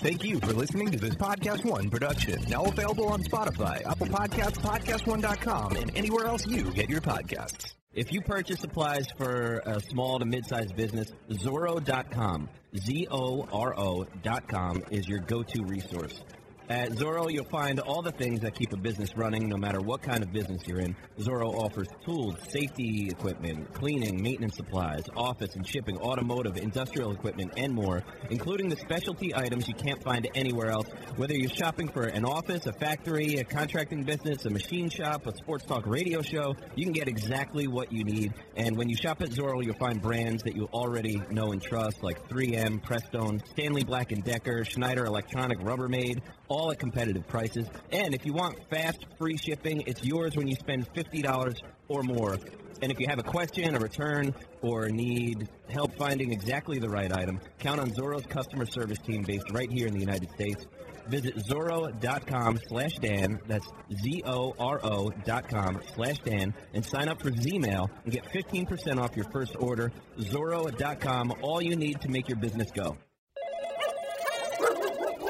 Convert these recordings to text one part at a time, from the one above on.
Thank you for listening to this Podcast One production. Now available on Spotify, Apple Podcasts, PodcastOne.com, and anywhere else you get your podcasts. If you purchase supplies for a small to mid-sized business, Zoro.com, Z-O-R-O dot com is your go-to resource. At Zoro, you'll find all the things that keep a business running no matter what kind of business you're in. Zoro offers tools, safety equipment, cleaning, maintenance supplies, office and shipping, automotive, industrial equipment, and more, including the specialty items you can't find anywhere else. Whether you're shopping for an office, a factory, a contracting business, a machine shop, a sports talk radio show, you can get exactly what you need. And when you shop at Zoro, you'll find brands that you already know and trust like 3M, Prestone, Stanley Black & Decker, Schneider Electronic, Rubbermaid, all at competitive prices. And if you want fast, free shipping, it's yours when you spend $50 or more. And if you have a question, a return, or need help finding exactly the right item, count on Zoro's customer service team based right here in the United States. Visit Zoro.com slash Dan, that's Z-O-R-O dot com slash Dan, and sign up for Z-Mail and get 15% off your first order. Zoro.com, all you need to make your business go.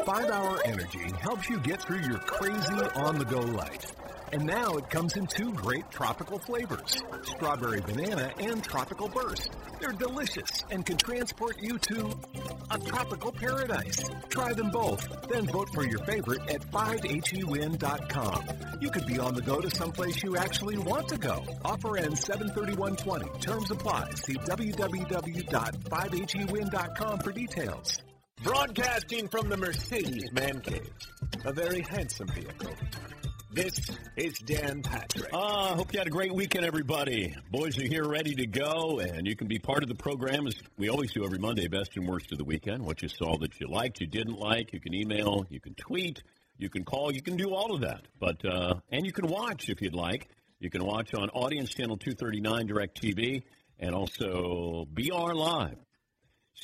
5 Hour Energy helps you get through your crazy on-the-go life. And now it comes in two great tropical flavors, strawberry banana and tropical burst. They're delicious and can transport you to a tropical paradise. Try them both, then vote for your favorite at 5hewin.com. You could be on the go to someplace you actually want to go. Offer ends 73120. Terms apply. See www.5hewin.com for details. Broadcasting from the Mercedes Man Cave, a very handsome vehicle. This is Dan Patrick. Uh, hope you had a great weekend, everybody. Boys are here ready to go, and you can be part of the program as we always do every Monday, best and worst of the weekend. What you saw that you liked, you didn't like, you can email, you can tweet, you can call, you can do all of that. But uh, and you can watch if you'd like. You can watch on Audience Channel 239 Direct TV and also BR Live.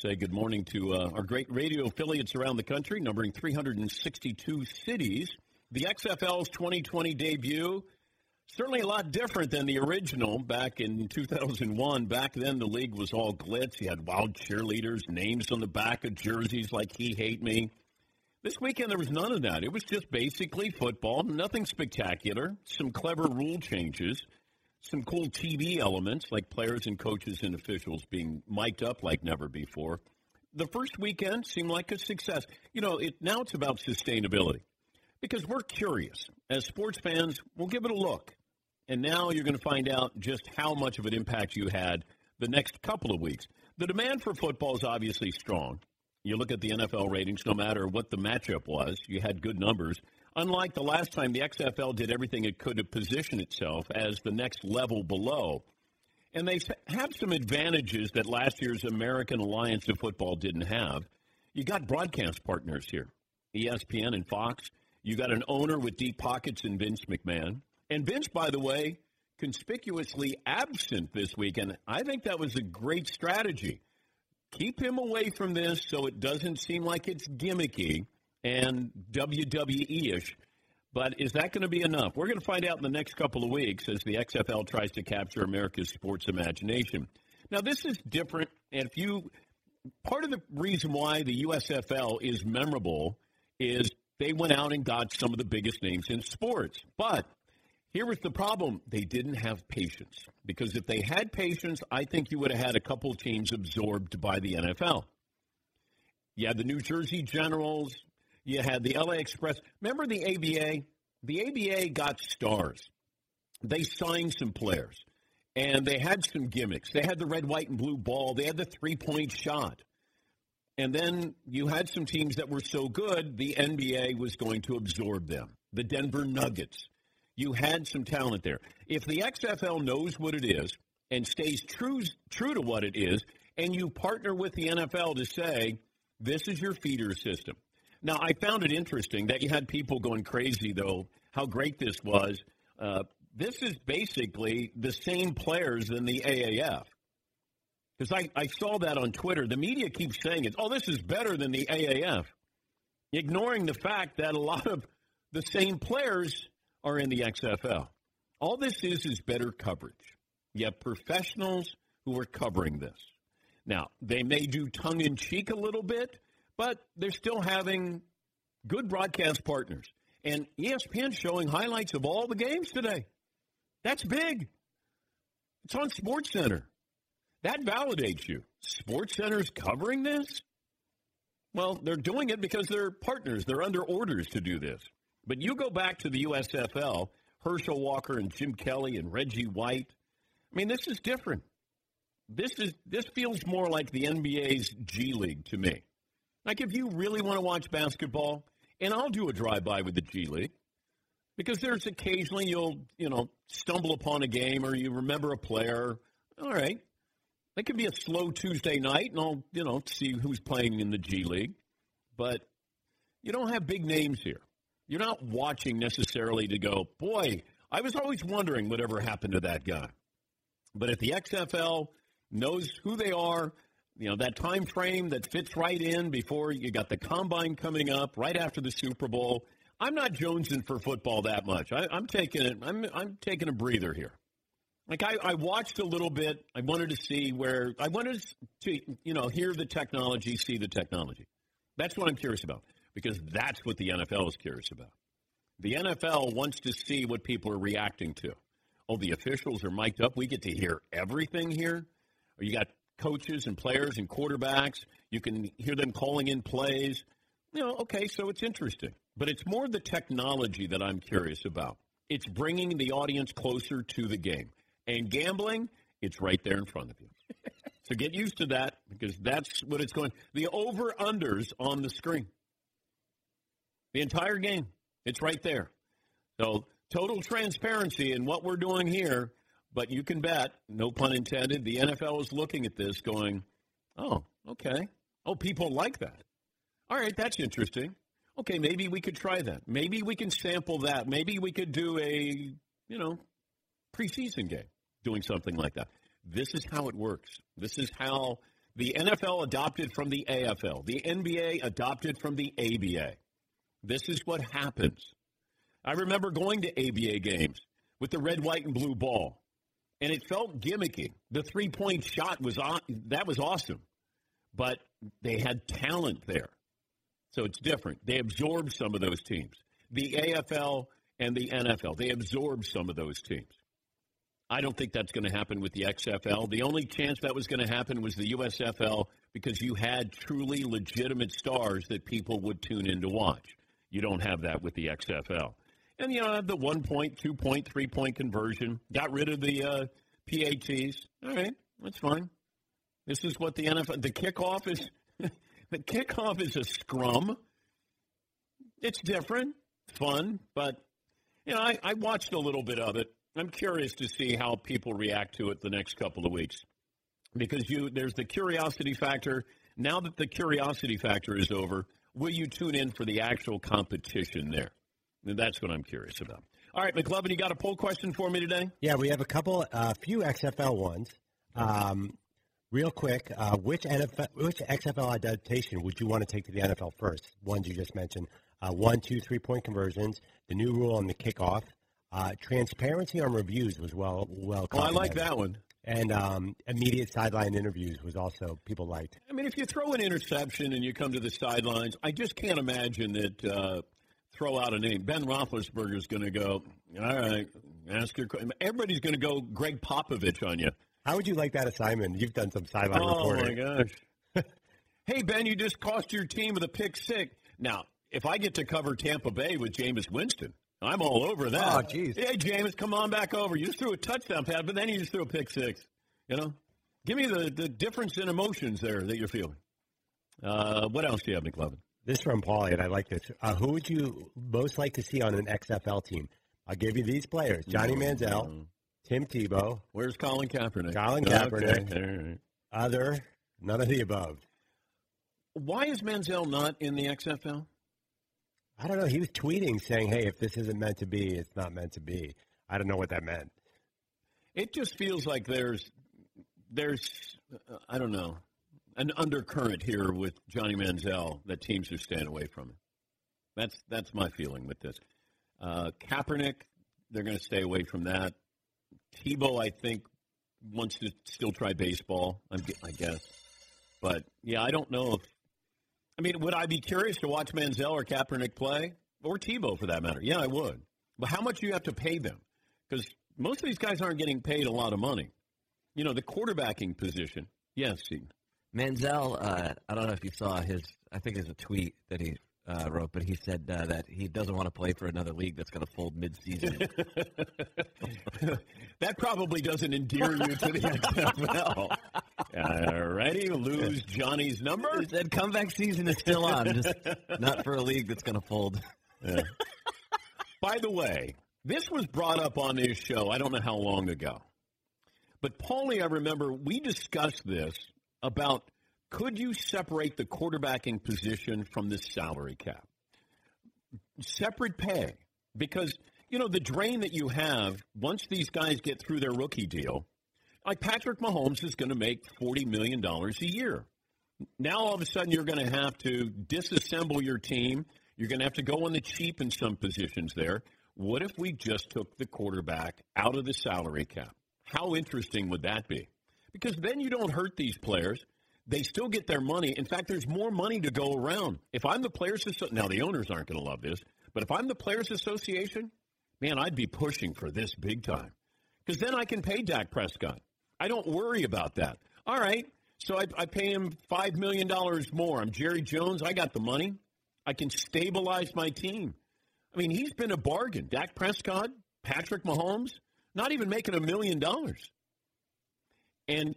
Say good morning to uh, our great radio affiliates around the country, numbering 362 cities. The XFL's 2020 debut, certainly a lot different than the original back in 2001. Back then, the league was all glitz. You had wild cheerleaders, names on the back of jerseys like He Hate Me. This weekend, there was none of that. It was just basically football, nothing spectacular, some clever rule changes, some cool TV elements like players and coaches and officials being mic'd up like never before. The first weekend seemed like a success. You know, it, now it's about sustainability because we're curious. As sports fans, we'll give it a look. And now you're going to find out just how much of an impact you had the next couple of weeks. The demand for football is obviously strong. You look at the NFL ratings, no matter what the matchup was, you had good numbers. Unlike the last time, the XFL did everything it could to position itself as the next level below. And they have some advantages that last year's American Alliance of Football didn't have. You got broadcast partners here ESPN and Fox. You got an owner with deep pockets in Vince McMahon. And Vince, by the way, conspicuously absent this weekend. I think that was a great strategy. Keep him away from this so it doesn't seem like it's gimmicky and WWE ish. But is that going to be enough? We're going to find out in the next couple of weeks as the XFL tries to capture America's sports imagination. Now, this is different. And if you, part of the reason why the USFL is memorable is they went out and got some of the biggest names in sports. But here was the problem they didn't have patience. Because if they had patience, I think you would have had a couple teams absorbed by the NFL. You had the New Jersey Generals, you had the LA Express. Remember the ABA? The ABA got stars. They signed some players, and they had some gimmicks. They had the red, white, and blue ball. They had the three point shot. And then you had some teams that were so good, the NBA was going to absorb them. The Denver Nuggets. You had some talent there. If the XFL knows what it is and stays true, true to what it is, and you partner with the NFL to say, this is your feeder system. Now, I found it interesting that you had people going crazy, though, how great this was. Uh, this is basically the same players in the AAF. Because I, I saw that on Twitter. The media keeps saying it. Oh, this is better than the AAF, ignoring the fact that a lot of the same players are in the XFL. All this is is better coverage. You have professionals who are covering this. Now, they may do tongue in cheek a little bit, but they're still having good broadcast partners. And ESPN showing highlights of all the games today. That's big. It's on Sports Center. That validates you. Sports Center's covering this? Well, they're doing it because they're partners. They're under orders to do this. But you go back to the USFL, Herschel Walker and Jim Kelly and Reggie White. I mean, this is different. This is this feels more like the NBA's G League to me. Like if you really want to watch basketball, and I'll do a drive by with the G League because there's occasionally you'll you know stumble upon a game or you remember a player. All right, it could be a slow Tuesday night, and I'll you know see who's playing in the G League, but you don't have big names here. You're not watching necessarily to go, boy. I was always wondering whatever happened to that guy. But if the XFL knows who they are, you know that time frame that fits right in before you got the combine coming up right after the Super Bowl. I'm not jonesing for football that much. I, am taking it. I'm I'm taking a breather here. Like I, I watched a little bit. I wanted to see where I wanted to you know hear the technology, see the technology. That's what I'm curious about because that's what the NFL is curious about. The NFL wants to see what people are reacting to. Oh, the officials are mic'd up. We get to hear everything here. You got coaches and players and quarterbacks. You can hear them calling in plays. You know, okay, so it's interesting. But it's more the technology that I'm curious about. It's bringing the audience closer to the game. And gambling, it's right there in front of you. so get used to that because that's what it's going. The over unders on the screen. The entire game. It's right there. So total transparency in what we're doing here but you can bet, no pun intended, the NFL is looking at this going, oh, okay. Oh, people like that. All right, that's interesting. Okay, maybe we could try that. Maybe we can sample that. Maybe we could do a, you know, preseason game doing something like that. This is how it works. This is how the NFL adopted from the AFL, the NBA adopted from the ABA. This is what happens. I remember going to ABA games with the red, white, and blue ball and it felt gimmicky. The three point shot was on, that was awesome, but they had talent there, so it's different. They absorbed some of those teams. The AFL and the NFL they absorbed some of those teams. I don't think that's going to happen with the XFL. The only chance that was going to happen was the USFL because you had truly legitimate stars that people would tune in to watch. You don't have that with the XFL. And, you know, the one point, two point, three point conversion. Got rid of the uh, PATs. All right, that's fine. This is what the NFL, the kickoff is, the kickoff is a scrum. It's different, fun, but, you know, I, I watched a little bit of it. I'm curious to see how people react to it the next couple of weeks. Because you, there's the curiosity factor. Now that the curiosity factor is over, will you tune in for the actual competition there? That's what I'm curious about. All right, McLovin, you got a poll question for me today? Yeah, we have a couple, a uh, few XFL ones. Um, real quick, uh, which NFL, which XFL adaptation would you want to take to the NFL first? Ones you just mentioned: uh, one, two, three point conversions, the new rule on the kickoff, uh, transparency on reviews was well well. Oh, I like that one. And um, immediate sideline interviews was also people liked. I mean, if you throw an interception and you come to the sidelines, I just can't imagine that uh, throw out a name. Ben Roethlisberger is going to go. All right, ask your. Everybody's going to go Gregg Popovich on you. How would you like that assignment? You've done some sideline oh, reporting. Oh my gosh! hey Ben, you just cost your team with a pick six. Now, if I get to cover Tampa Bay with Jameis Winston, I'm all over that. Oh, jeez. Hey, Jameis, come on back over. You just threw a touchdown pass, but then you just threw a pick six. You know, give me the the difference in emotions there that you're feeling. Uh, what else do you have, McLovin? This is from Paulie, and I like this. Uh, who would you most like to see on an XFL team? I'll give you these players: Johnny Manziel, Tim Tebow. Where's Colin Kaepernick? Colin Kaepernick. Okay. Other, none of the above. Why is Manziel not in the XFL? I don't know. He was tweeting saying, "Hey, if this isn't meant to be, it's not meant to be." I don't know what that meant. It just feels like there's, there's, uh, I don't know an undercurrent here with Johnny Manziel that teams are staying away from him. That's that's my feeling with this. Uh, Kaepernick, they're going to stay away from that. Tebow, I think, wants to still try baseball. I guess, but yeah, I don't know if I mean, would I be curious to watch Manziel or Kaepernick play, or Tebow for that matter? Yeah, I would. But how much do you have to pay them? Because most of these guys aren't getting paid a lot of money. You know, the quarterbacking position. Yes, Steve. Manziel, uh, I don't know if you saw his. I think it's a tweet that he uh, wrote, but he said uh, that he doesn't want to play for another league that's going to fold mid-season. that probably doesn't endear you to the XFL. All righty, lose Johnny's number. he said comeback season is still on, just not for a league that's going to fold. By the way, this was brought up on this show. I don't know how long ago, but Paulie, I remember we discussed this about could you separate the quarterbacking position from the salary cap? Separate pay. Because, you know, the drain that you have once these guys get through their rookie deal, like Patrick Mahomes is going to make $40 million a year. Now all of a sudden you're going to have to disassemble your team. You're going to have to go on the cheap in some positions there. What if we just took the quarterback out of the salary cap? How interesting would that be? Because then you don't hurt these players. They still get their money. In fact, there's more money to go around. If I'm the players, now the owners aren't going to love this, but if I'm the players association, man, I'd be pushing for this big time because then I can pay Dak Prescott. I don't worry about that. All right, so I, I pay him five million dollars more. I'm Jerry Jones. I got the money. I can stabilize my team. I mean, he's been a bargain. Dak Prescott, Patrick Mahomes, not even making a million dollars. And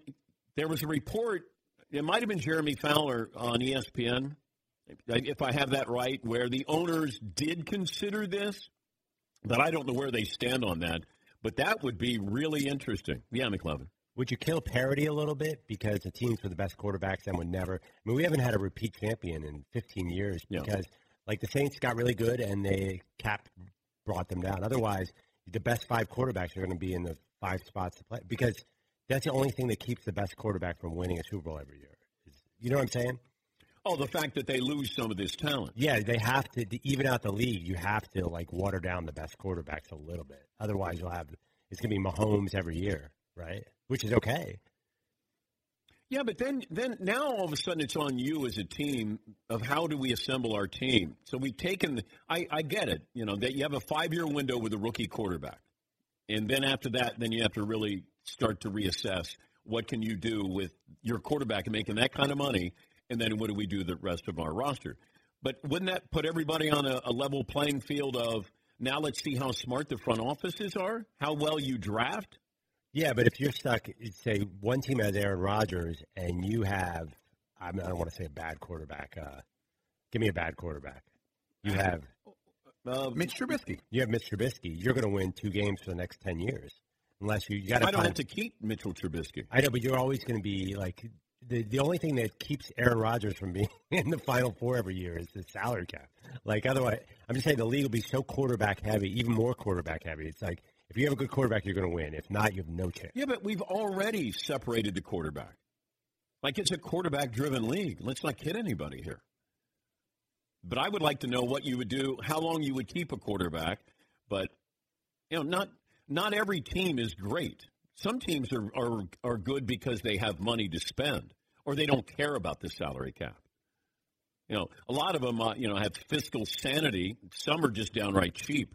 there was a report it might have been Jeremy Fowler on ESPN, if I have that right, where the owners did consider this, but I don't know where they stand on that. But that would be really interesting. Yeah, McLovin. Would you kill parity a little bit because the teams with the best quarterbacks then would never? I mean, we haven't had a repeat champion in 15 years because, yeah. like, the Saints got really good and they cap brought them down. Otherwise, the best five quarterbacks are going to be in the five spots to play because that's the only thing that keeps the best quarterback from winning a Super Bowl every year. You know what I'm saying? Oh, the fact that they lose some of this talent. Yeah, they have to, to even out the league. You have to like water down the best quarterbacks a little bit. Otherwise, you'll have it's going to be Mahomes every year, right? Which is okay. Yeah, but then then now all of a sudden it's on you as a team of how do we assemble our team. So we've taken the, I, I get it, you know, that you have a five year window with a rookie quarterback. And then after that, then you have to really start to reassess what can you do with your quarterback and making that kind of money, and then what do we do the rest of our roster? But wouldn't that put everybody on a, a level playing field of now let's see how smart the front offices are, how well you draft? Yeah, but if you're stuck, say one team has Aaron Rodgers and you have, I don't want to say a bad quarterback. Uh, give me a bad quarterback. You have uh, Mitch Trubisky. You have Mitch Trubisky. You're going to win two games for the next ten years unless you, you got to. I don't have to keep Mitchell Trubisky. I know, but you're always going to be like the the only thing that keeps Aaron Rodgers from being in the Final Four every year is the salary cap. Like otherwise, I'm just saying the league will be so quarterback heavy, even more quarterback heavy. It's like if you have a good quarterback, you're going to win. If not, you have no chance. Yeah, but we've already separated the quarterback. Like it's a quarterback driven league. Let's not kid anybody here. But I would like to know what you would do, how long you would keep a quarterback, but you know, not not every team is great. Some teams are, are, are good because they have money to spend or they don't care about the salary cap. You know, a lot of them, uh, you know, have fiscal sanity. Some are just downright cheap.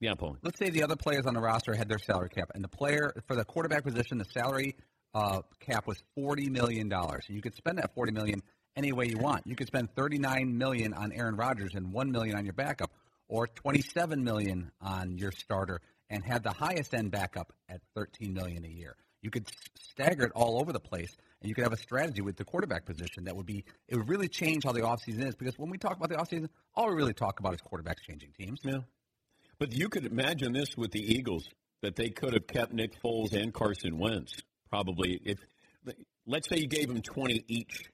Yeah, Paul. Let's say the other players on the roster had their salary cap, and the player for the quarterback position, the salary uh, cap was forty million dollars. You could spend that forty million any way you want. You could spend thirty nine million on Aaron Rodgers and one million on your backup, or twenty seven million on your starter and had the highest end backup at 13 million a year. You could stagger it all over the place, and you could have a strategy with the quarterback position that would be it would really change how the offseason is. Because when we talk about the offseason, all we really talk about is quarterbacks changing teams. Yeah, but you could imagine this with the Eagles that they could have kept Nick Foles and Carson Wentz probably if let's say you gave them 20 each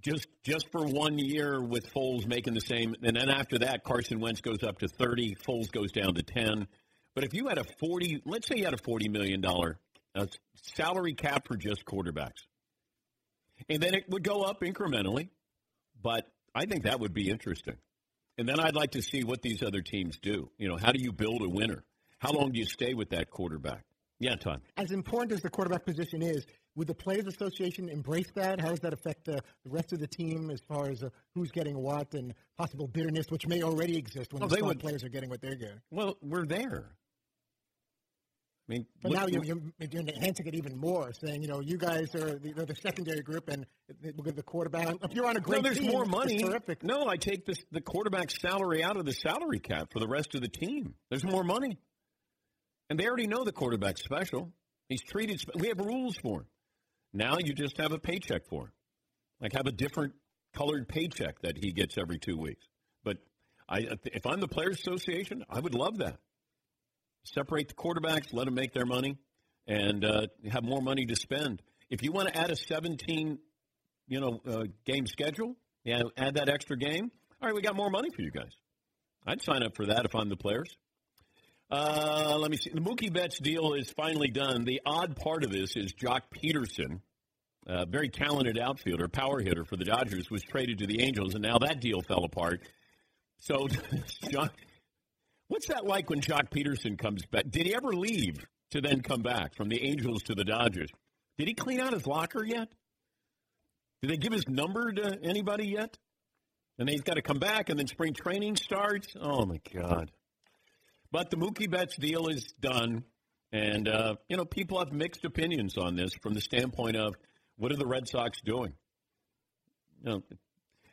just just for one year with Foles making the same, and then after that, Carson Wentz goes up to thirty, Foles goes down to ten. But if you had a forty, let's say you had a forty million dollar uh, salary cap for just quarterbacks, and then it would go up incrementally. But I think that would be interesting. And then I'd like to see what these other teams do. You know, how do you build a winner? How long do you stay with that quarterback? Yeah, Todd. As important as the quarterback position is, would the Players Association embrace that? How does that affect the, the rest of the team as far as uh, who's getting what and possible bitterness, which may already exist when Oh, the would- players are getting what they're getting? Well, we're there. I mean, But look- now you're, you're, you're enhancing it even more, saying, you know, you guys are the, the secondary group and the, the quarterback. If you're on a great no, there's team, more money. terrific. No, I take this, the quarterback's salary out of the salary cap for the rest of the team. There's more money. And they already know the quarterback's special. He's treated, spe- we have rules for him. Now you just have a paycheck for him. Like have a different colored paycheck that he gets every two weeks. But I, if I'm the Players Association, I would love that. Separate the quarterbacks, let them make their money, and uh, have more money to spend. If you want to add a 17, you know, uh, game schedule, yeah, add that extra game. All right, we got more money for you guys. I'd sign up for that if I'm the players. Uh, let me see. The Mookie Betts deal is finally done. The odd part of this is Joc Pederson, a very talented outfielder, power hitter for the Dodgers, was traded to the Angels, and now that deal fell apart. So, what's that like when Joc Pederson comes back? Did he ever leave to then come back from the Angels to the Dodgers? Did he clean out his locker yet? Did they give his number to anybody yet? And he's got to come back, and then spring training starts. Oh my God! But the Mookie Betts deal is done, and uh, you know people have mixed opinions on this from the standpoint of what are the Red Sox doing? You know,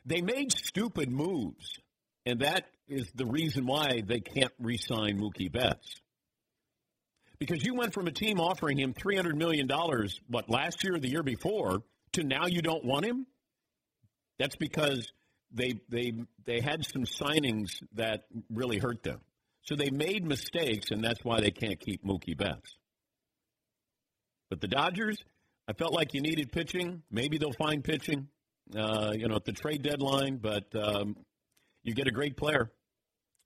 they made stupid moves, and that is the reason why they can't re-sign Mookie Betts. Because you went from a team offering him three hundred million dollars, what last year or the year before, to now you don't want him. That's because they they they had some signings that really hurt them. So they made mistakes, and that's why they can't keep Mookie Betts. But the Dodgers, I felt like you needed pitching. Maybe they'll find pitching, uh, you know, at the trade deadline. But um, you get a great player.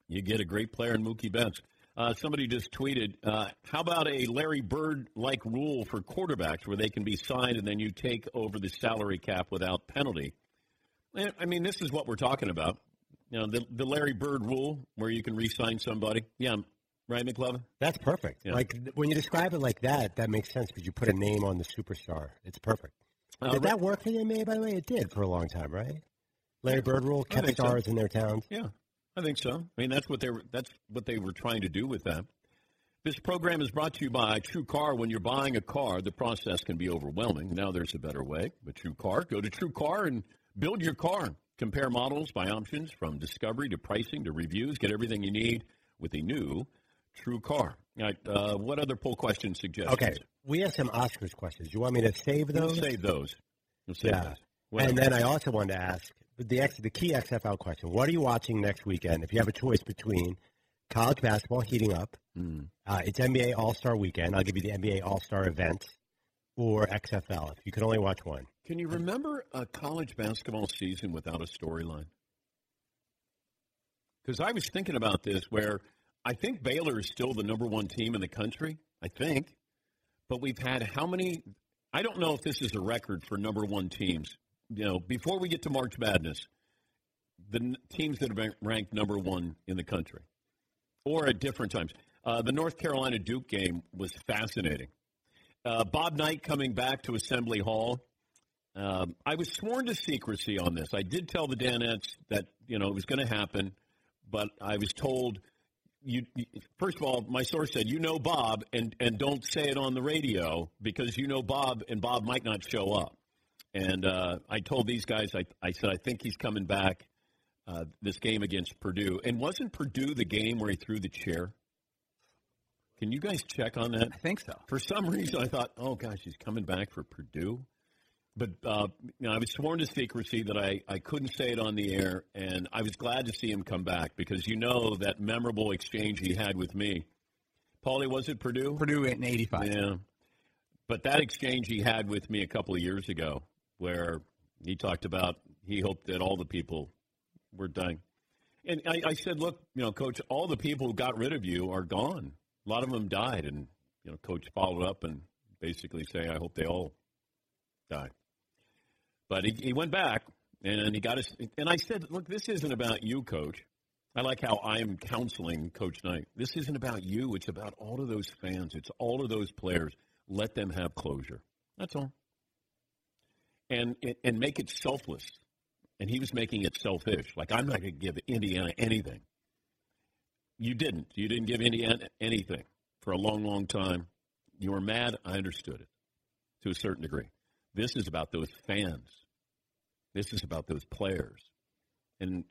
You get a great player in Mookie Betts. Uh, somebody just tweeted, uh, "How about a Larry Bird-like rule for quarterbacks, where they can be signed and then you take over the salary cap without penalty?" Eh, I mean, this is what we're talking about. You know, the, the Larry Bird rule, where you can re-sign somebody. Yeah, right, McLovin. That's perfect. Yeah. Like when you describe it like that, that makes sense because you put a name on the superstar. It's perfect. Uh, did that work for the NBA? By the way, it did for a long time, right? Larry Bird rule kept think so. stars in their towns. Yeah, I think so. I mean, that's what they were. That's what they were trying to do with that. This program is brought to you by True Car. When you're buying a car, the process can be overwhelming. Now there's a better way. But True Car, go to True Car and build your car. Compare models by options from discovery to pricing to reviews. Get everything you need with a new True Car. All right. Uh, what other poll question suggestions? Okay, we have some Oscars questions. You want me to save We'll those? save those. We'll save Yeah. those. What And else? then I also wanted to ask the X, the key XFL question: What are you watching next weekend? If you have a choice between college basketball heating up, Hmm. uh, it's NBA All Star Weekend. I'll give you the NBA All Star event, or XFL. You could only watch one, Can you remember a college basketball season without a storyline? Because I was thinking about this where I think Baylor is still the number one team in the country. I think. But we've had how many? I don't know if this is a record for number one teams. You know, before we get to March Madness, the teams that have been ranked number one in the country, or at different times. Uh, the North Carolina Duke game was fascinating. Uh, Bob Knight coming back to Assembly Hall. Um, I was sworn to secrecy on this. I did tell the Danettes that you know it was going to happen, but I was told you, you. First of all, my source said you know Bob, and and don't say it on the radio because you know Bob, and Bob might not show up. And uh, I told these guys, I, I said I think he's coming back uh, this game against Purdue. And wasn't Purdue the game where he threw the chair? Can you guys check on that? I think so. For some reason, I thought, oh gosh, he's coming back for Purdue. But uh, you know, I was sworn to secrecy that I, I couldn't say it on the air, and I was glad to see him come back because you know that memorable exchange he had with me. Paulie, was it Purdue? Purdue in '85. Yeah. But that exchange he had with me a couple of years ago, where he talked about he hoped that all the people were dying. And I, I said, look, you know, coach, all the people who got rid of you are gone. A lot of them died. And, you know, coach followed up and basically say, I hope they all die. But he, he went back and he got us. And I said, look, this isn't about you, coach. I like how I'm counseling Coach Knight. This isn't about you. It's about all of those fans. It's all of those players. Let them have closure. That's all. And and make it selfless. And he was making it selfish. Like I'm not going to give Indiana anything. You didn't. You didn't give Indiana anything for a long, long time. You were mad. I understood it to a certain degree. This is about those fans. This is about those players. And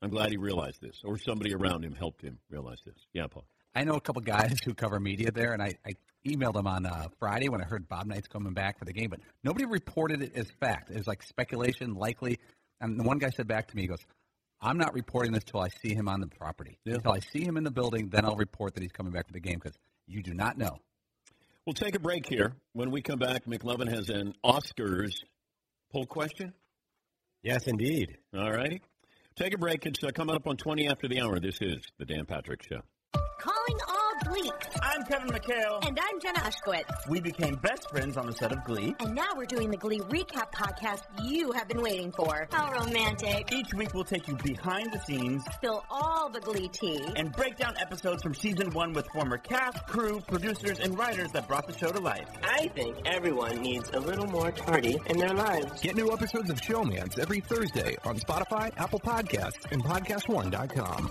I'm glad he realized this, or somebody around him helped him realize this. Yeah, Paul. I know a couple guys who cover media there, and I, I emailed them on uh, Friday when I heard Bob Knight's coming back for the game, but nobody reported it as fact. It was like speculation, likely. And the one guy said back to me, he goes, I'm not reporting this till I see him on the property. Yeah. Until I see him in the building, then I'll report that he's coming back for the game because you do not know. We'll take a break here. When we come back, McLovin has an Oscars poll question. Yes, indeed. All righty. Take a break. It's uh, coming up on 20 after the hour. This is the Dan Patrick Show. Calling Glee. I'm Kevin McHale. And I'm Jenna Ushkowitz. We became best friends on the set of Glee. And now we're doing the Glee recap podcast you have been waiting for. How romantic. Each week we'll take you behind the scenes, spill all the Glee tea, and break down episodes from season one with former cast, crew, producers, and writers that brought the show to life. I think everyone needs a little more tardy in their lives. Get new episodes of Showmance every Thursday on Spotify, Apple Podcasts, and PodcastOne.com.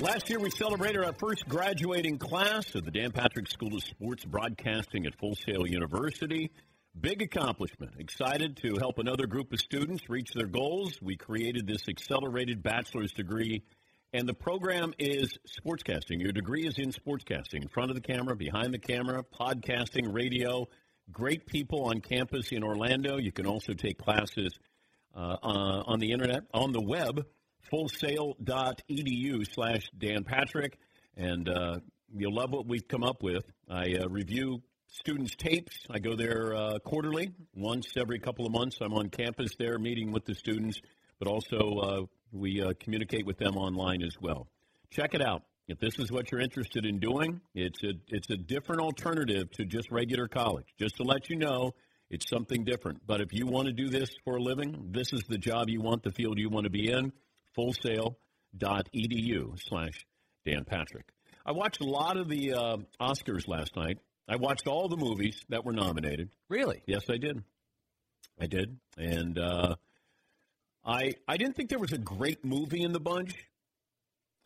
Last year, we celebrated our first graduating class of the Dan Patrick School of Sports Broadcasting at Full Sail University. Big accomplishment. Excited to help another group of students reach their goals. We created this accelerated bachelor's degree, and the program is sportscasting. Your degree is in sportscasting, in front of the camera, behind the camera, podcasting, radio. Great people on campus in Orlando. You can also take classes uh, uh, on the internet, on the web fullsail.edu slash Dan Patrick, and uh, you'll love what we've come up with. I uh, review students' tapes. I go there uh, quarterly, once every couple of months. I'm on campus there meeting with the students, but also uh, we uh, communicate with them online as well. Check it out. If this is what you're interested in doing, it's a it's a different alternative to just regular college. Just to let you know, it's something different. But if you want to do this for a living, this is the job you want, the field you want to be in fullsail.edu slash Dan Patrick. I watched a lot of the uh, Oscars last night. I watched all the movies that were nominated. Really? Yes, I did. I did. And uh, I I didn't think there was a great movie in the bunch.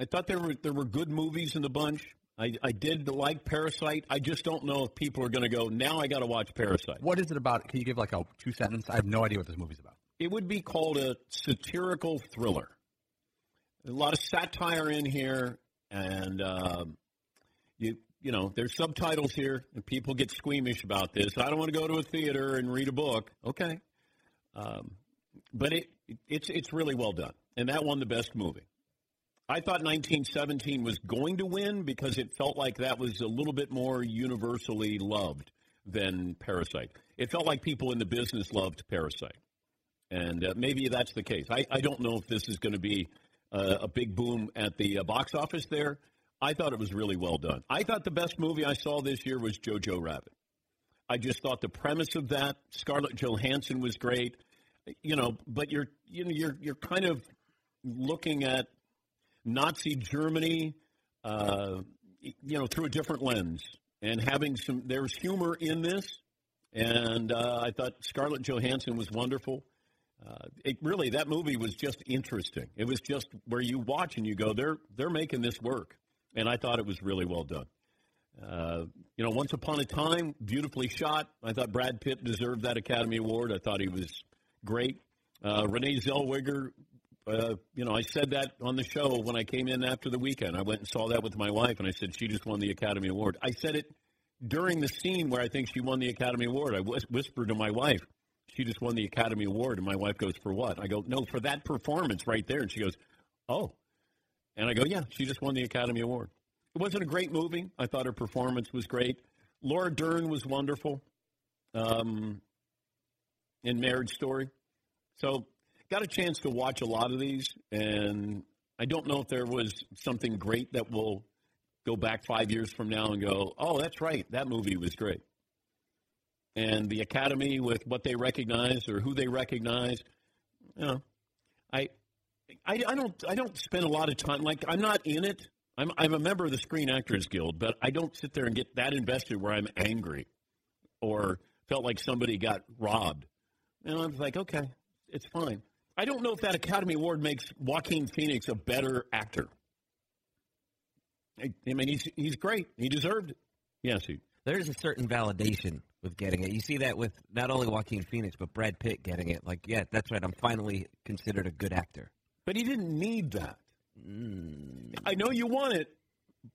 I thought there were there were good movies in the bunch. I, I did like Parasite. I just don't know if people are going to go, now I got to watch Parasite. What is it about? Can you give like a two sentence? I have no idea what this movie's about. It would be called a satirical thriller a lot of satire in here, and um, you you know there's subtitles here, and people get squeamish about this. I don't want to go to a theater and read a book. Okay, um, but it it's it's really well done, and that won the best movie. I thought 1917 was going to win because it felt like that was a little bit more universally loved than Parasite. It felt like people in the business loved Parasite. And uh, maybe that's the case. I, I don't know if this is going to be uh, a big boom at the uh, box office there. I thought it was really well done. I thought the best movie I saw this year was Jojo Rabbit. I just thought the premise of that Scarlett Johansson was great. You know, but you're you know you're you're kind of looking at Nazi Germany, uh, you know, through a different lens and having some. There's humor in this, and uh, I thought Scarlett Johansson was wonderful. Uh, it really that movie was just interesting. It was just where you watch and you go, they're they're making this work, and I thought it was really well done. Uh, you know, Once Upon a Time, beautifully shot. I thought Brad Pitt deserved that Academy Award. I thought he was great. Uh, Renee Zellweger, uh, you know, I said that on the show when I came in after the weekend. I went and saw that with my wife, and I said she just won the Academy Award. I said it during the scene where I think she won the Academy Award. I whispered to my wife, she just won the Academy Award. And my wife goes, For what? I go, No, for that performance right there. And she goes, Oh. And I go, Yeah, she just won the Academy Award. It wasn't a great movie. I thought her performance was great. Laura Dern was wonderful um, in Marriage Story. So, got a chance to watch a lot of these, and I don't know if there was something great that will go back five years from now and go, oh, that's right, that movie was great. And the Academy with what they recognize or who they recognize, you know, I, I, I don't, I don't spend a lot of time. Like I'm not in it. I'm, I'm a member of the Screen Actors Guild, but I don't sit there and get that invested where I'm angry or felt like somebody got robbed. And I'm like, okay, it's fine. I don't know if that Academy Award makes Joaquin Phoenix a better actor. I, I mean, he's he's great. He deserved it. Yes, he. There's a certain validation with getting it. You see that with not only Joaquin Phoenix but Brad Pitt getting it. Like, yeah, that's right. I'm finally considered a good actor. But he didn't need that. Mm. I know you want it,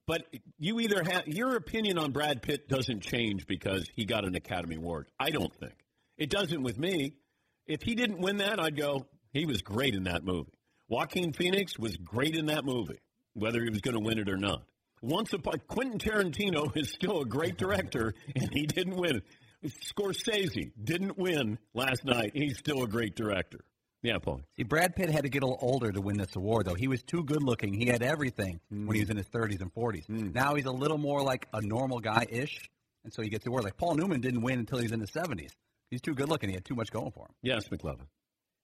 but you either have your opinion on Brad Pitt doesn't change because he got an Academy Award. I don't think it doesn't with me. If he didn't win that, I'd go. He was great in that movie. Joaquin Phoenix was great in that movie, whether he was going to win it or not. Once upon Quentin Tarantino is still a great director, and he didn't win. Scorsese didn't win last night. He's still a great director. Yeah, Paul. See, Brad Pitt had to get a little older to win this award, though. He was too good looking. He had everything Mm. when he was in his 30s and 40s. Now he's a little more like a normal guy ish, and so he gets the award. Like Paul Newman didn't win until he was in his 70s. He's too good looking. He had too much going for him. Yes, McLovin.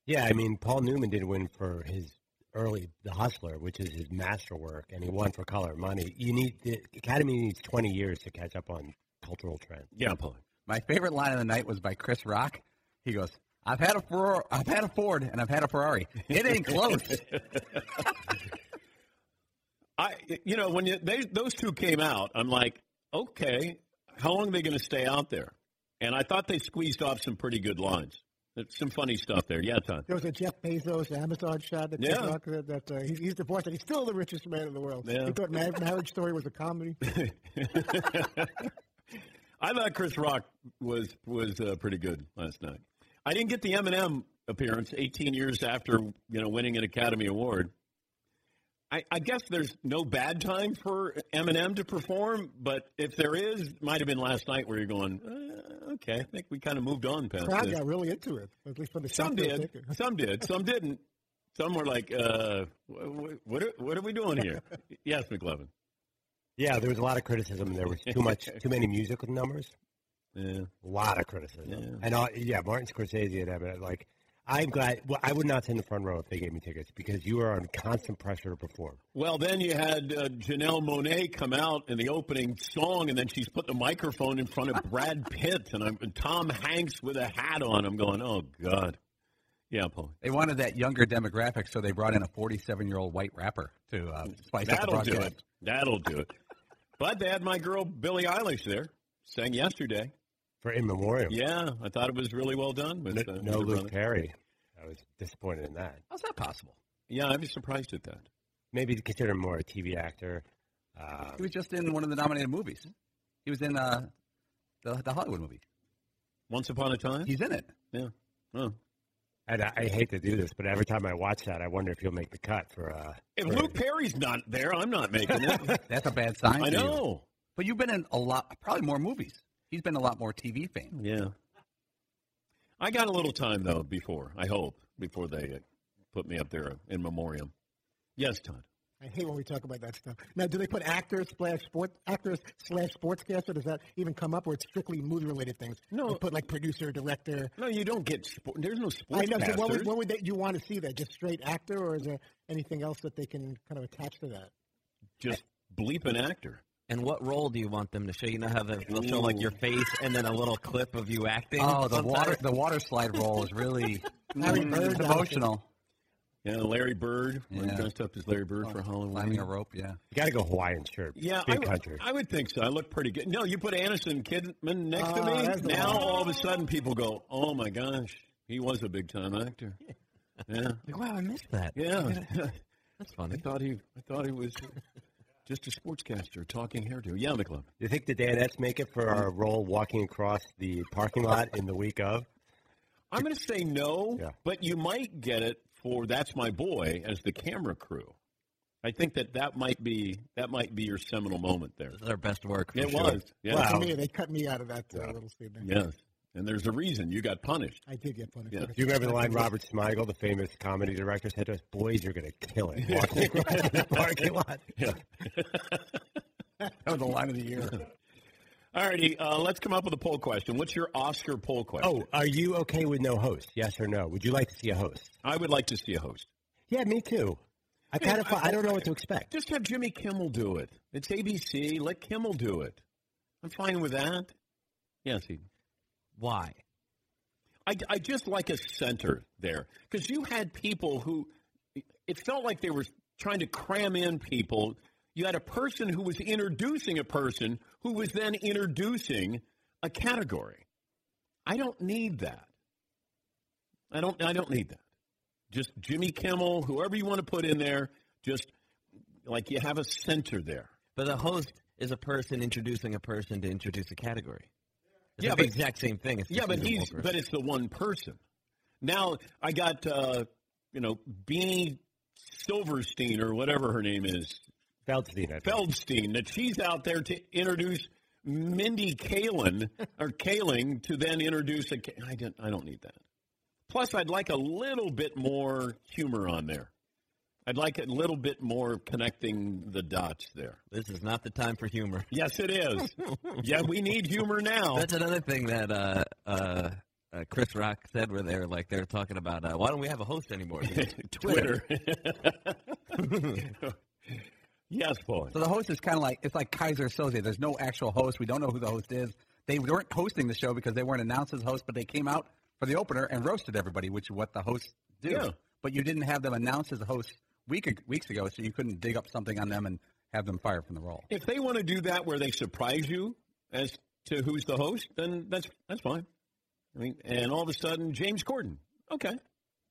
Yeah, I mean, Paul Newman did win for his early The Hustler, which is his masterwork, and he won for Color Money. You need the Academy needs 20 years to catch up on cultural trends. Yeah, Paul. My favorite line of the night was by Chris Rock. He goes, "I've had a Ferrari, I've had a Ford, and I've had a Ferrari. It ain't close." I, you know, when you, they, those two came out, I'm like, okay, how long are they going to stay out there? And I thought they squeezed off some pretty good lines. There's some funny stuff there. Yeah, Tom. There was a Jeff Bezos Amazon shot that, Yeah. That, that uh, he's, he's divorced and he's still the richest man in the world. Yeah. He thought Mar- Marriage Story was a comedy. I thought Chris Rock was was uh, pretty good last night. I didn't get the Eminem appearance 18 years after you know winning an Academy Award. I, I guess there's no bad time for Eminem to perform, but if there is, might have been last night where you're going, uh, okay, I think we kind of moved on past crowd got really into it, at least for the Some shot they were did, taking. some did, some didn't. Some were like, uh, what, what, are, what are we doing here? yes, McLovin. Yeah, there was a lot of criticism. There was too much, too many musical numbers. Yeah. A lot of criticism. Yeah. And uh, yeah, Martin Scorsese and Eminem, like, I'm glad. Well, I would not sit in the front row if they gave me tickets because you are on constant pressure to perform. Well, then you had uh, Janelle Monáe come out in the opening song, and then she's put the microphone in front of Brad Pitt and, I'm, and Tom Hanks with a hat on. I'm going, oh God, yeah, Paul. They wanted that younger demographic, so they brought in a 47 year old white rapper to uh, spice up the That'll do it. That'll do it. But they had my girl Billie Eilish there, sang yesterday. For in memoriam. Yeah, I thought it was really well done. With, No, uh, no Luke brother. Perry. I was disappointed in that. How's that possible? Yeah, I was surprised at that. Maybe consider him more a TV actor. Um, He was just in one of the nominated movies. He was in uh, the the Hollywood movie. Once Upon a Time? He's in it. Yeah. Oh. and I, I hate to do this, but every time I watch that, I wonder if he'll make the cut for. Uh, If for- Luke Perry's not there, I'm not making it. That's a bad sign. I for you. know. But you've been in a lot, probably more movies. He's been a lot more TV fame. Yeah. I got a little time though before. I hope before they uh, put me up there in memoriam. Yes, Todd. I hate when we talk about that stuff. Now, do they put actors slash sport actors slash sportscaster? Does that even come up, or it's strictly movie related things? No. they put like producer, director. No, you don't get. Sport, there's no I sports. know. So what would, what would they, you want to see? That just straight actor, or is there anything else that they can kind of attach to that? Just bleep an actor. And what role do you want them to show? You know how they- they'll show like your face and then a little clip of you acting. Oh, the sometimes? water the water slide role is really Larry Bird, emotional. Yeah, Larry Bird. When he Yeah. dressed up as Larry Bird for oh, Halloween. Climbing Halloween. a rope, yeah. you got to go Hawaiian shirt. Yeah, I big would- country. I would think so. I look pretty good. No, you put Anderson Kidman next to Oh, me. that's the Now one. all of a sudden people go, "Oh my gosh, he was a big time actor." Yeah, Like, wow, I missed that. yeah. That's funny. I funny. thought he, I thought he was just a sportscaster talking hairdo. Yeah, McClung. Do you think the Danettes make it for our role walking across the parking lot in the week of? I'm going to say no, Yeah. but you might get it for "That's My Boy" as the camera crew. I think that that might be that might be your seminal moment there. This is our best work. For It sure. was, yeah. Well, Wow. for me, they cut me out of that uh, little scene. there. Yes, and there's a reason you got punished. I did get punished. Yeah. Do you remember the line Robert Smigel, the famous comedy director, said to us, "Boys, you're going to kill it." Walking across the parking lot. Yeah. That was the line of the year. All righty, uh, let's come up with a poll question. What's your Oscar poll question? Oh, are you okay with no host? Yes or no? Would you like to see a host? I would like to see a host. Yeah, me too. I kind of I don't know what to expect. Just have Jimmy Kimmel do it. It's ABC. Let Kimmel do it. I'm fine with that. Yes, he. Why? I, I just like a center there because you had people who it felt like they were trying to cram in people. You had a person who was introducing a person who was then introducing a category. I don't need that. I don't. I don't need that. Just Jimmy Kimmel, whoever you want to put in there. Just like you have a center there. But the host is a person introducing a person to introduce a category. It's Yeah, the but- exact same thing. It's Yeah, but he's but it's the one person. Now I got uh, you know Beanie Silverstein or whatever her name is Feldstein. Feldstein that she's out there to introduce Mindy Kaling or Kaling to then introduce a. I don't I don't need that. Plus, I'd like a little bit more humor on there. I'd like a little bit more connecting the dots there. This is not the time for humor. Yes, it is. yeah, we need humor now. That's another thing that uh, uh, uh, Chris Rock said where they were like they were talking about uh, why don't we have a host anymore? Twitter. yes, boy. So the host is kind of like it's like Keyser Soze. There's no actual host. We don't know who the host is. They weren't hosting the show because they weren't announced as hosts, but they came out for the opener and roasted everybody, which is what the hosts do. Yeah. But you didn't have them announced as a host week weeks ago, so you couldn't dig up something on them and have them fired from the role. If they want to do that where they surprise you as to who's the host, then that's that's fine. I mean, and all of a sudden, James Corden. Okay.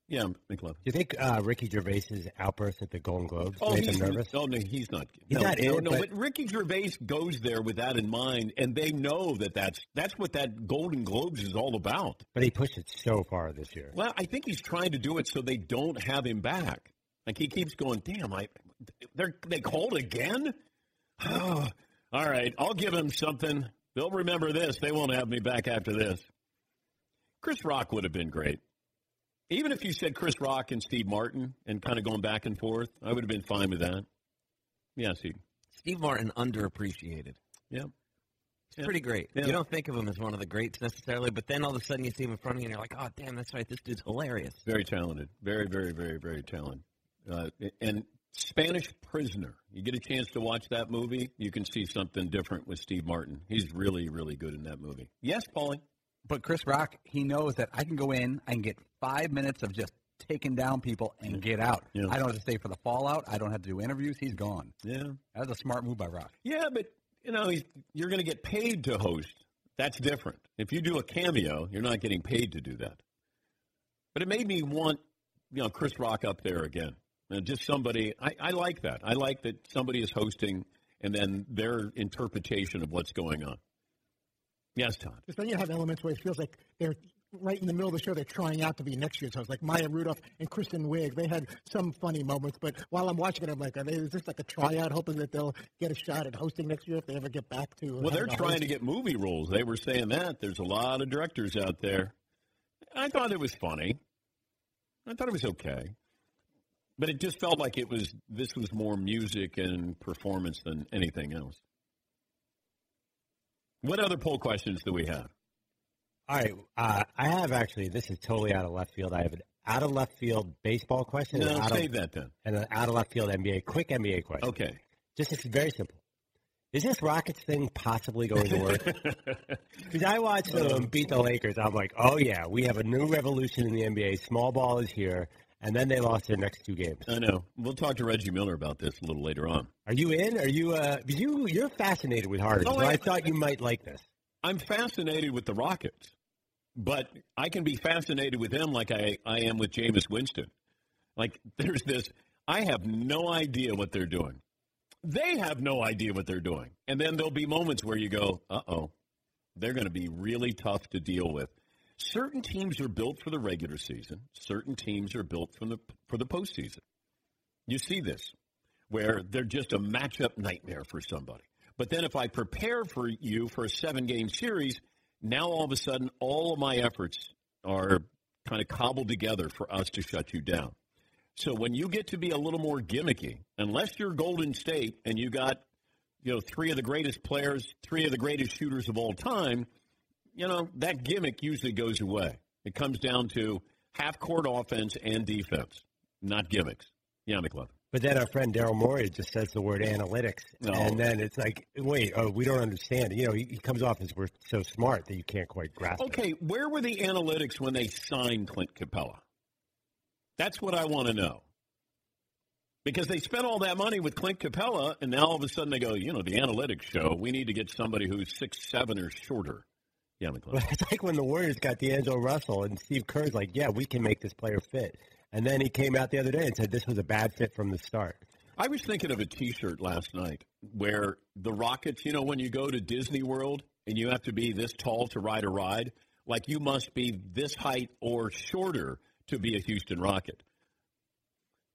Yeah, McLovin. Do you think uh, Ricky Gervais's outburst at the Golden Globes Oh, made he's them nervous? Oh no, he's not. He's no, not no, in, no, but- but Ricky Gervais goes there with that in mind, and they know that that's that's what that Golden Globes is all about. But he pushed it so far this year. Well, I think he's trying to do it so they don't have him back. Like he keeps going, damn, I they they called again. all right, I'll give him something. They'll remember this. They won't have me back after this. Chris Rock would have been great. Even if you said Chris Rock and Steve Martin and kind of going back and forth, I would have been fine with that. Yeah, he. Steve Martin underappreciated. Yeah. It's Yeah. pretty great. Yeah. You don't think of him as one of the greats necessarily, but then all of a sudden you see him in front of you and you're like, oh, damn, that's right. This dude's hilarious. Very talented. Very, very, very, very talented. Uh, and Spanish Prisoner. You get a chance to watch that movie, you can see something different with Steve Martin. He's really, really good in that movie. Yes, Paulie. But Chris Rock, he knows that I can go in, I can get five minutes of just taking down people and get out. Yeah. I don't have to stay for the fallout. I don't have to do interviews. He's gone. Yeah. That was a smart move by Rock. Yeah, but you know, he's, you're going to get paid to host. That's different. If you do a cameo, you're not getting paid to do that. But it made me want, you know, Chris Rock up there again. And just somebody. I, I like that. I like that somebody is hosting, and then their interpretation of what's going on. Yes, Todd. Just then you have elements where it feels like they're right in the middle of the show. They're trying out to be next year's host, like Maya Rudolph and Kristen Wiig. They had some funny moments, but while I'm watching it, I'm like, are they, is this like a tryout, hoping that they'll get a shot at hosting next year if they ever get back to? Well, they're trying host? to get movie roles. They were saying that. There's a lot of directors out there. I thought it was funny. I thought it was okay. But it just felt like it was this was more music and performance than anything else. What other poll questions do we have? All right, uh, I have actually. This is totally out of left field. I have an out of left field baseball question. and No, an save of, that then. And an out of left field NBA, quick NBA question. Okay. Just it's very simple. Is this Rockets thing possibly going to work? Because I watched them beat the Lakers. I'm like, oh yeah, we have a new revolution in the NBA. Small ball is here, and then they lost their next two games. I know. We'll talk to Reggie Miller about this a little later on. Are you in? Are you? Uh, you you're fascinated with Harden. Oh, so I, I- thought you might like this. I'm fascinated with the Rockets, but I can be fascinated with them like I, I am with Jameis Winston. Like, there's this, I have no idea what they're doing. They have no idea what they're doing. And then there'll be moments where you go, uh oh, they're going to be really tough to deal with. Certain teams are built for the regular season. Certain teams are built from the for the postseason. You see this, where they're just a matchup nightmare for somebody. But then if I prepare for you for a seven game series, now all of a sudden all of my efforts are kind of cobbled together for us to shut you down. So when you get to be a little more gimmicky, unless you're Golden State and you got, you know, three of the greatest players, three of the greatest shooters of all time, you know, that gimmick usually goes away. It comes down to half court offense and defense, not gimmicks. Yeah, McLovin. But then our friend Daryl Morey just says the word analytics, No. and then it's like, wait, oh, we don't understand. You know, he, he comes off as we're so smart that you can't quite grasp it. Okay, where were the analytics when they signed Clint Capela? That's what I want to know. Because they spent all that money with Clint Capela, and now all of a sudden they go, you know, the analytics show, we need to get somebody who's six seven or shorter. Yeah, McLovin. Well, it's like when the Warriors got D'Angelo Russell and Steve Kerr's like, yeah, we can make this player fit. And then he came out the other day and said this was a bad fit from the start. I was thinking of a T-shirt last night where the Rockets, you know, when you go to Disney World and you have to be this tall to ride a ride, like you must be this height or shorter to be a Houston Rocket.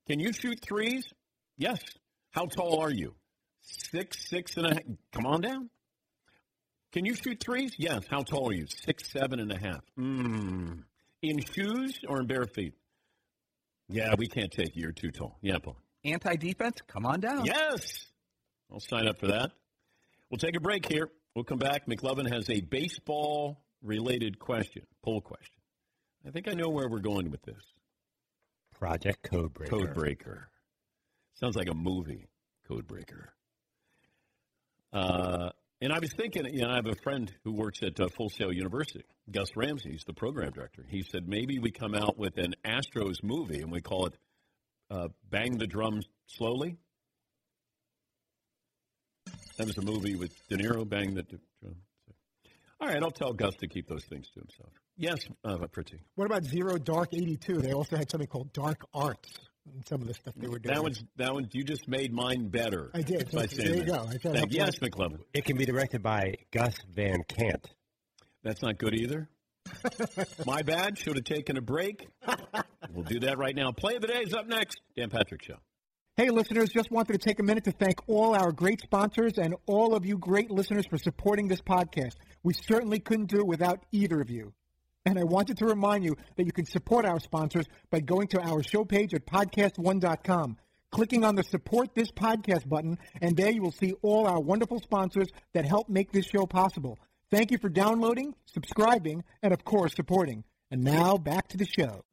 Can you shoot threes? Yes. How tall are you? Six, six and a half. Come on down. Can you shoot threes? Yes. How tall are you? Six, seven and a half. Mm. In shoes or in bare feet? Yeah, we can't take you. You're too tall. Yeah, Paul. Anti defense, come on down. Yes. I'll sign up for that. We'll take a break here. We'll come back. McLovin has a baseball related question, poll question. I think I know where we're going with this. Project Codebreaker. Codebreaker. Sounds like a movie, Codebreaker. Uh, and I was thinking, you know, I have a friend who works at uh, Full Sail University, Gus Ramsey. He's the program director. He said maybe we come out with an Astros movie and we call it uh, Bang the Drums Slowly. That was a movie with De Niro, Bang the Drum. All right, I'll tell Gus to keep those things to himself. Yes, uh, Fritzy. What about Zero Dark 82? They also had something called Dark Arts. And Some of the stuff they were doing. That one's that one. You just made mine better. I did. by So saying there you go. I tried to Thank- help yes, out. McLovin. It can be directed by Gus Van Cant. That's not good either. My bad. Should have taken a break. we'll do that right now. Play of the day is up next. Dan Patrick Show. Hey, listeners, just wanted to take a minute to thank all our great sponsors and all of you great listeners for supporting this podcast. We certainly couldn't do it without either of you. And I wanted to remind you that you can support our sponsors by going to our show page at podcast1.com, clicking on the support this podcast button, and there you will see all our wonderful sponsors that help make this show possible. Thank you for downloading, subscribing, and of course, supporting. And now back to the show.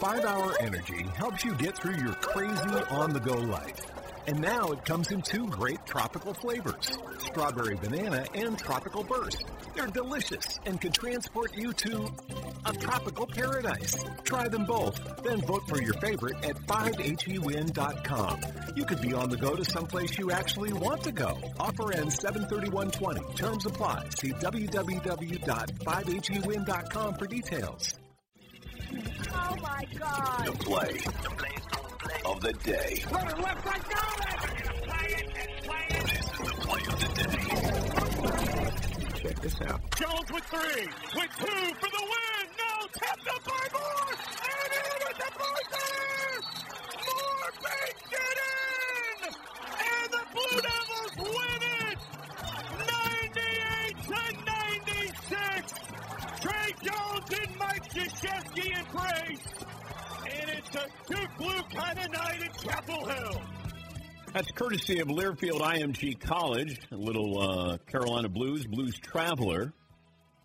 Five Hour Energy helps you get through your crazy on the go life. And now it comes in two great tropical flavors strawberry banana and tropical burst. They're delicious and can transport you to a tropical paradise. Try them both, then vote for your favorite at 5hewin.com. You could be on the go to someplace you actually want to go. Offer ends 73120. Terms apply. See www.5hewin.com for details. Oh my God. The play of the day. Running left side, got it! Play it play it. This is the play of the day. Check this out. Jones with three, with two for the win. No, tapped up by Moore, and in at the buzzer. Moore baked it in, and the Blue and Mike praise, and it's a Duke Blue kind of night at Chapel Hill. That's courtesy of Learfield IMG College, a little uh, Carolina Blues, Blues Traveler.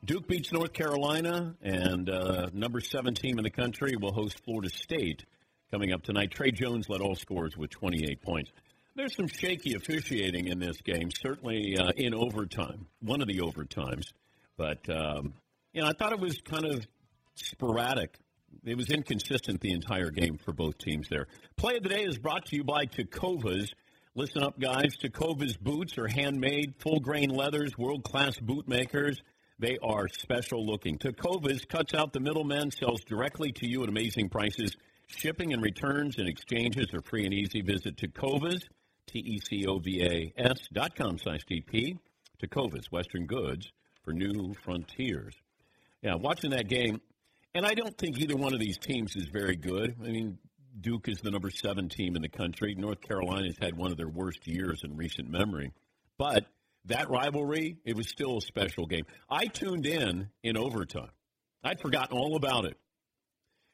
Duke beats North Carolina, and uh, number seven team in the country will host Florida State coming up tonight. Tre Jones led all scores with 28 points. There's some shaky officiating in this game, certainly uh, in overtime, one of the overtimes. But, um, you know, I thought it was kind of sporadic. It was inconsistent the entire game for both teams there. Play of the day is brought to you by Tecovas. Listen up, guys. Tecovas boots are handmade, full grain leathers, world class boot makers. They are special looking. Tecovas cuts out the middleman, sells directly to you at amazing prices. Shipping and returns and exchanges are free and easy. Visit Tecovas, T E C O V A S dot com slash DP. Tecovas, Western Goods for new frontiers. Yeah, watching that game, and I don't think either one of these teams is very good. I mean, Duke is the number seven team in the country. North Carolina's had one of their worst years in recent memory. But that rivalry, it was still a special game. I tuned in in overtime. I'd forgotten all about it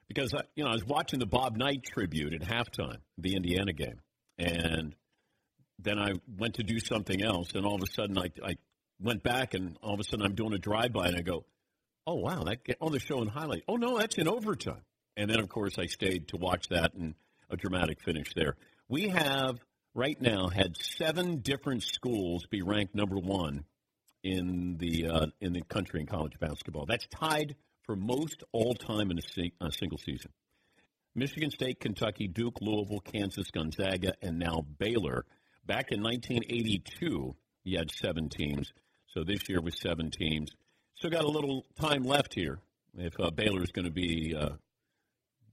because I, you know I was watching the Bob Knight tribute at halftime, the Indiana game, and then I went to do something else, and all of a sudden I, I went back, and all of a sudden I'm doing a drive by, and I go, "Oh wow, that on the show and highlight. Oh no, that's in overtime." And then of course I stayed to watch that and a dramatic finish there. We have right now had seven different schools be ranked number one in the uh, in the country in college basketball. That's tied for most all time in a, se- a single season. Michigan State, Kentucky, Duke, Louisville, Kansas, Gonzaga, and now Baylor. Back in 1982, you had seven teams. So this year with seven teams. Still got a little time left here if uh, Baylor's going to be uh,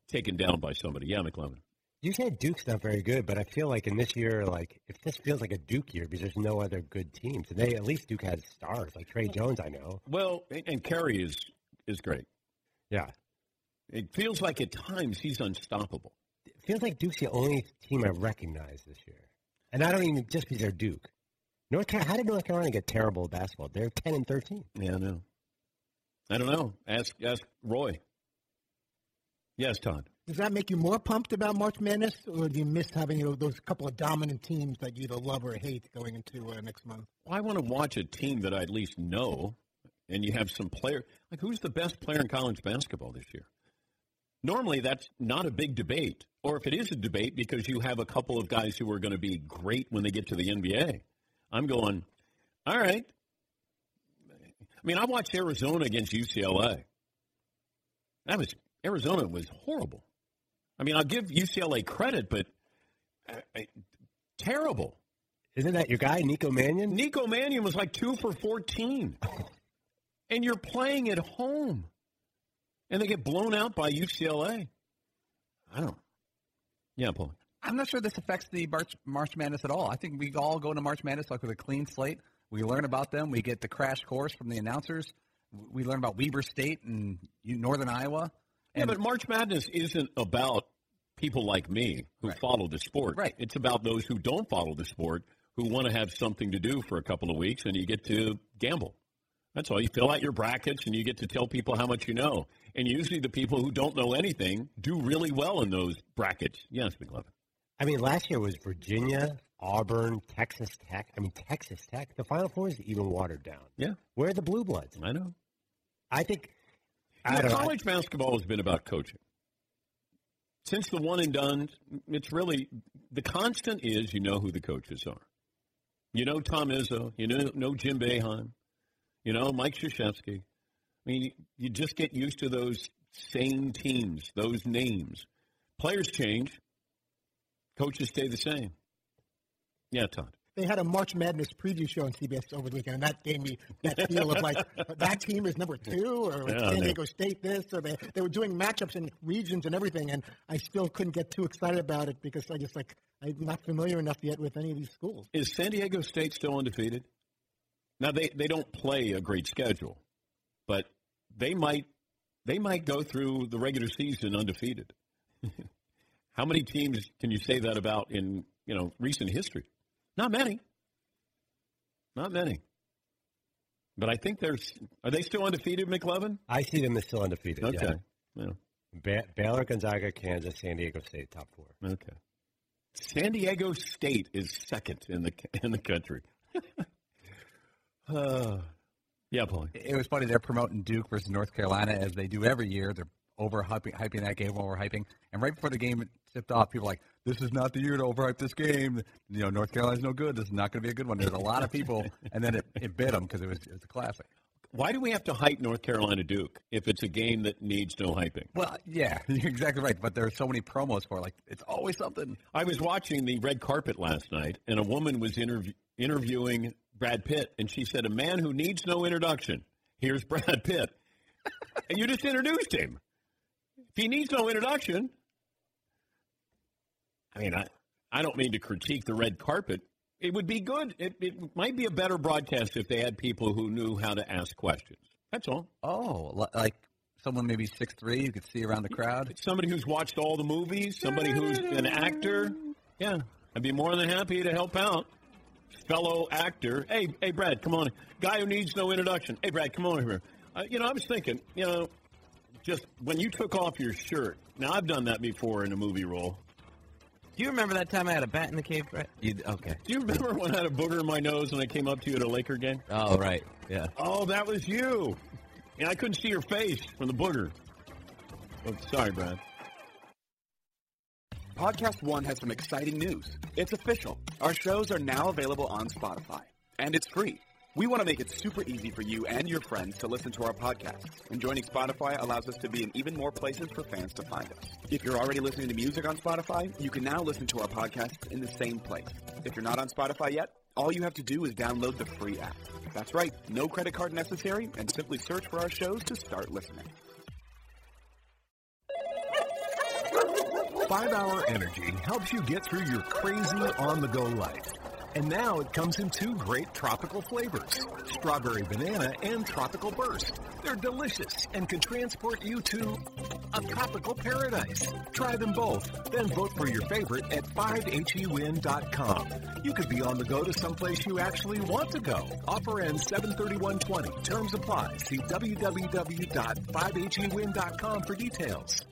taken down by somebody. Yeah, McLovin. You said Duke's not very good, but I feel like in this year, like if this feels like a Duke year because there's no other good teams, and they at least Duke has stars like Tre Jones. I know. Well, and, and Carey is is great. Yeah, it feels like at times he's unstoppable. It feels like Duke's the only team I recognize this year, and I don't even just because they're Duke. North Carolina, how did North Carolina get terrible at basketball? They're ten and thirteen. Yeah, I know. I don't know. Ask ask Roy. Yes, Todd. Does that make you more pumped about March Madness, or do you miss having you know, those couple of dominant teams that you either love or hate going into uh, next month? Well, I want to watch a team that I at least know, and you have some player. Like, who's the best player in college basketball this year? Normally, that's not a big debate, or if it is a debate, because you have a couple of guys who are going to be great when they get to the NBA. I'm going, all right. I mean, I watched Arizona against UCLA. That was Arizona was horrible. I mean, I'll give UCLA credit, but uh, terrible. Isn't that your guy, Nico Mannion? Nico Mannion was like two for 14. and you're playing at home. And they get blown out by UCLA. I don't. Yeah, Paul. I'm not sure this affects the March, March Madness at all. I think we all go into March Madness like with a clean slate. We learn about them. We get the crash course from the announcers. We learn about Weber State and Northern Iowa. Yeah, but March Madness isn't about people like me who Right. follow the sport. Right. It's about those who don't follow the sport who want to have something to do for a couple of weeks and you get to gamble. That's all. You fill out your brackets and you get to tell people how much you know. And usually the people who don't know anything do really well in those brackets. Yes, McLovin. I mean, last year was Virginia, Auburn, Texas Tech. I mean, Texas Tech. The Final Four is even watered down. Yeah. Where are the Blue Bloods? I know. I think. You I know, don't know. college basketball has been about coaching. Since the one and done, it's really the constant is you know who the coaches are. You know Tom Izzo, you know, know Jim Boeheim, you know Mike Krzyzewski. I mean, you just get used to those same teams, those names. Players change, coaches stay the same. Yeah, Todd. They had a March Madness preview show on CBS over the weekend, and that gave me that feel of like that team is number two, or Yeah, San. Diego State this, or they they were doing matchups in regions and everything, and I still couldn't get too excited about it because I just like I'm not familiar enough yet with any of these schools. Is San Diego State still undefeated? Now they, they don't play a great schedule, but they might they might go through the regular season undefeated. How many teams can you say that about in you know recent history? Not many. Not many. But I think there's are they still undefeated, McLovin? I see them as still undefeated. Okay. Yeah. Yeah. Ba- Baylor, Gonzaga, Kansas, San Diego State, top four. Okay. San Diego State is second in the in the country. uh, yeah, Paulie. It was funny. They're promoting Duke versus North Carolina as they do every year. They're over hyping, hyping that game, over hyping. And right before the game tipped off, people were like, "This is not the year to overhype this game." You know, North Carolina's no good. This is not going to be a good one. There's a lot of people, and then it, it bit them because it was it was a classic. Why do we have to hype North Carolina Duke if it's a game that needs no hyping? Well, yeah, you're exactly right. But there are so many promos for it. Like it's always something. I was watching the red carpet last night, and a woman was interview- interviewing Brad Pitt, and she said, "A man who needs no introduction. Here's Brad Pitt." and you just introduced him. He needs no introduction, I mean, I, I don't mean to critique the red carpet. It would be good. It, it might be a better broadcast if they had people who knew how to ask questions. That's all. Oh, like someone maybe six three you could see around the crowd. Somebody who's watched all the movies, somebody who's an actor. Yeah, I'd be more than happy to help out. Fellow actor. Hey, hey, Brad, come on. Guy who needs no introduction. Hey, Brad, come on here. Uh, you know, I was thinking, you know, just when you took off your shirt. Now, I've done that before in a movie role. Do you remember that time I had a bat in the cave? Brett? You, okay. Do you remember when I had a booger in my nose when I came up to you at a Laker game? Oh, right. Yeah. Oh, that was you. And I couldn't see your face from the booger. Oh, sorry, Brad. Podcast One has some exciting news. It's official. Our shows are now available on Spotify, and it's free. We want to make it super easy for you and your friends to listen to our podcast. And joining Spotify allows us to be in even more places for fans to find us. If you're already listening to music on Spotify, you can now listen to our podcast in the same place. If you're not on Spotify yet, all you have to do is download the free app. That's right, no credit card necessary, and simply search for our shows to start listening. Five Hour Energy helps you get through your crazy on the go life. And now it comes in two great tropical flavors strawberry banana and tropical burst. They're delicious and can transport you to a tropical paradise. Try them both, then vote for your favorite at 5hewin.com. You could be on the go to someplace you actually want to go. Offer ends 73120. Terms apply. See www.5hewin.com for details.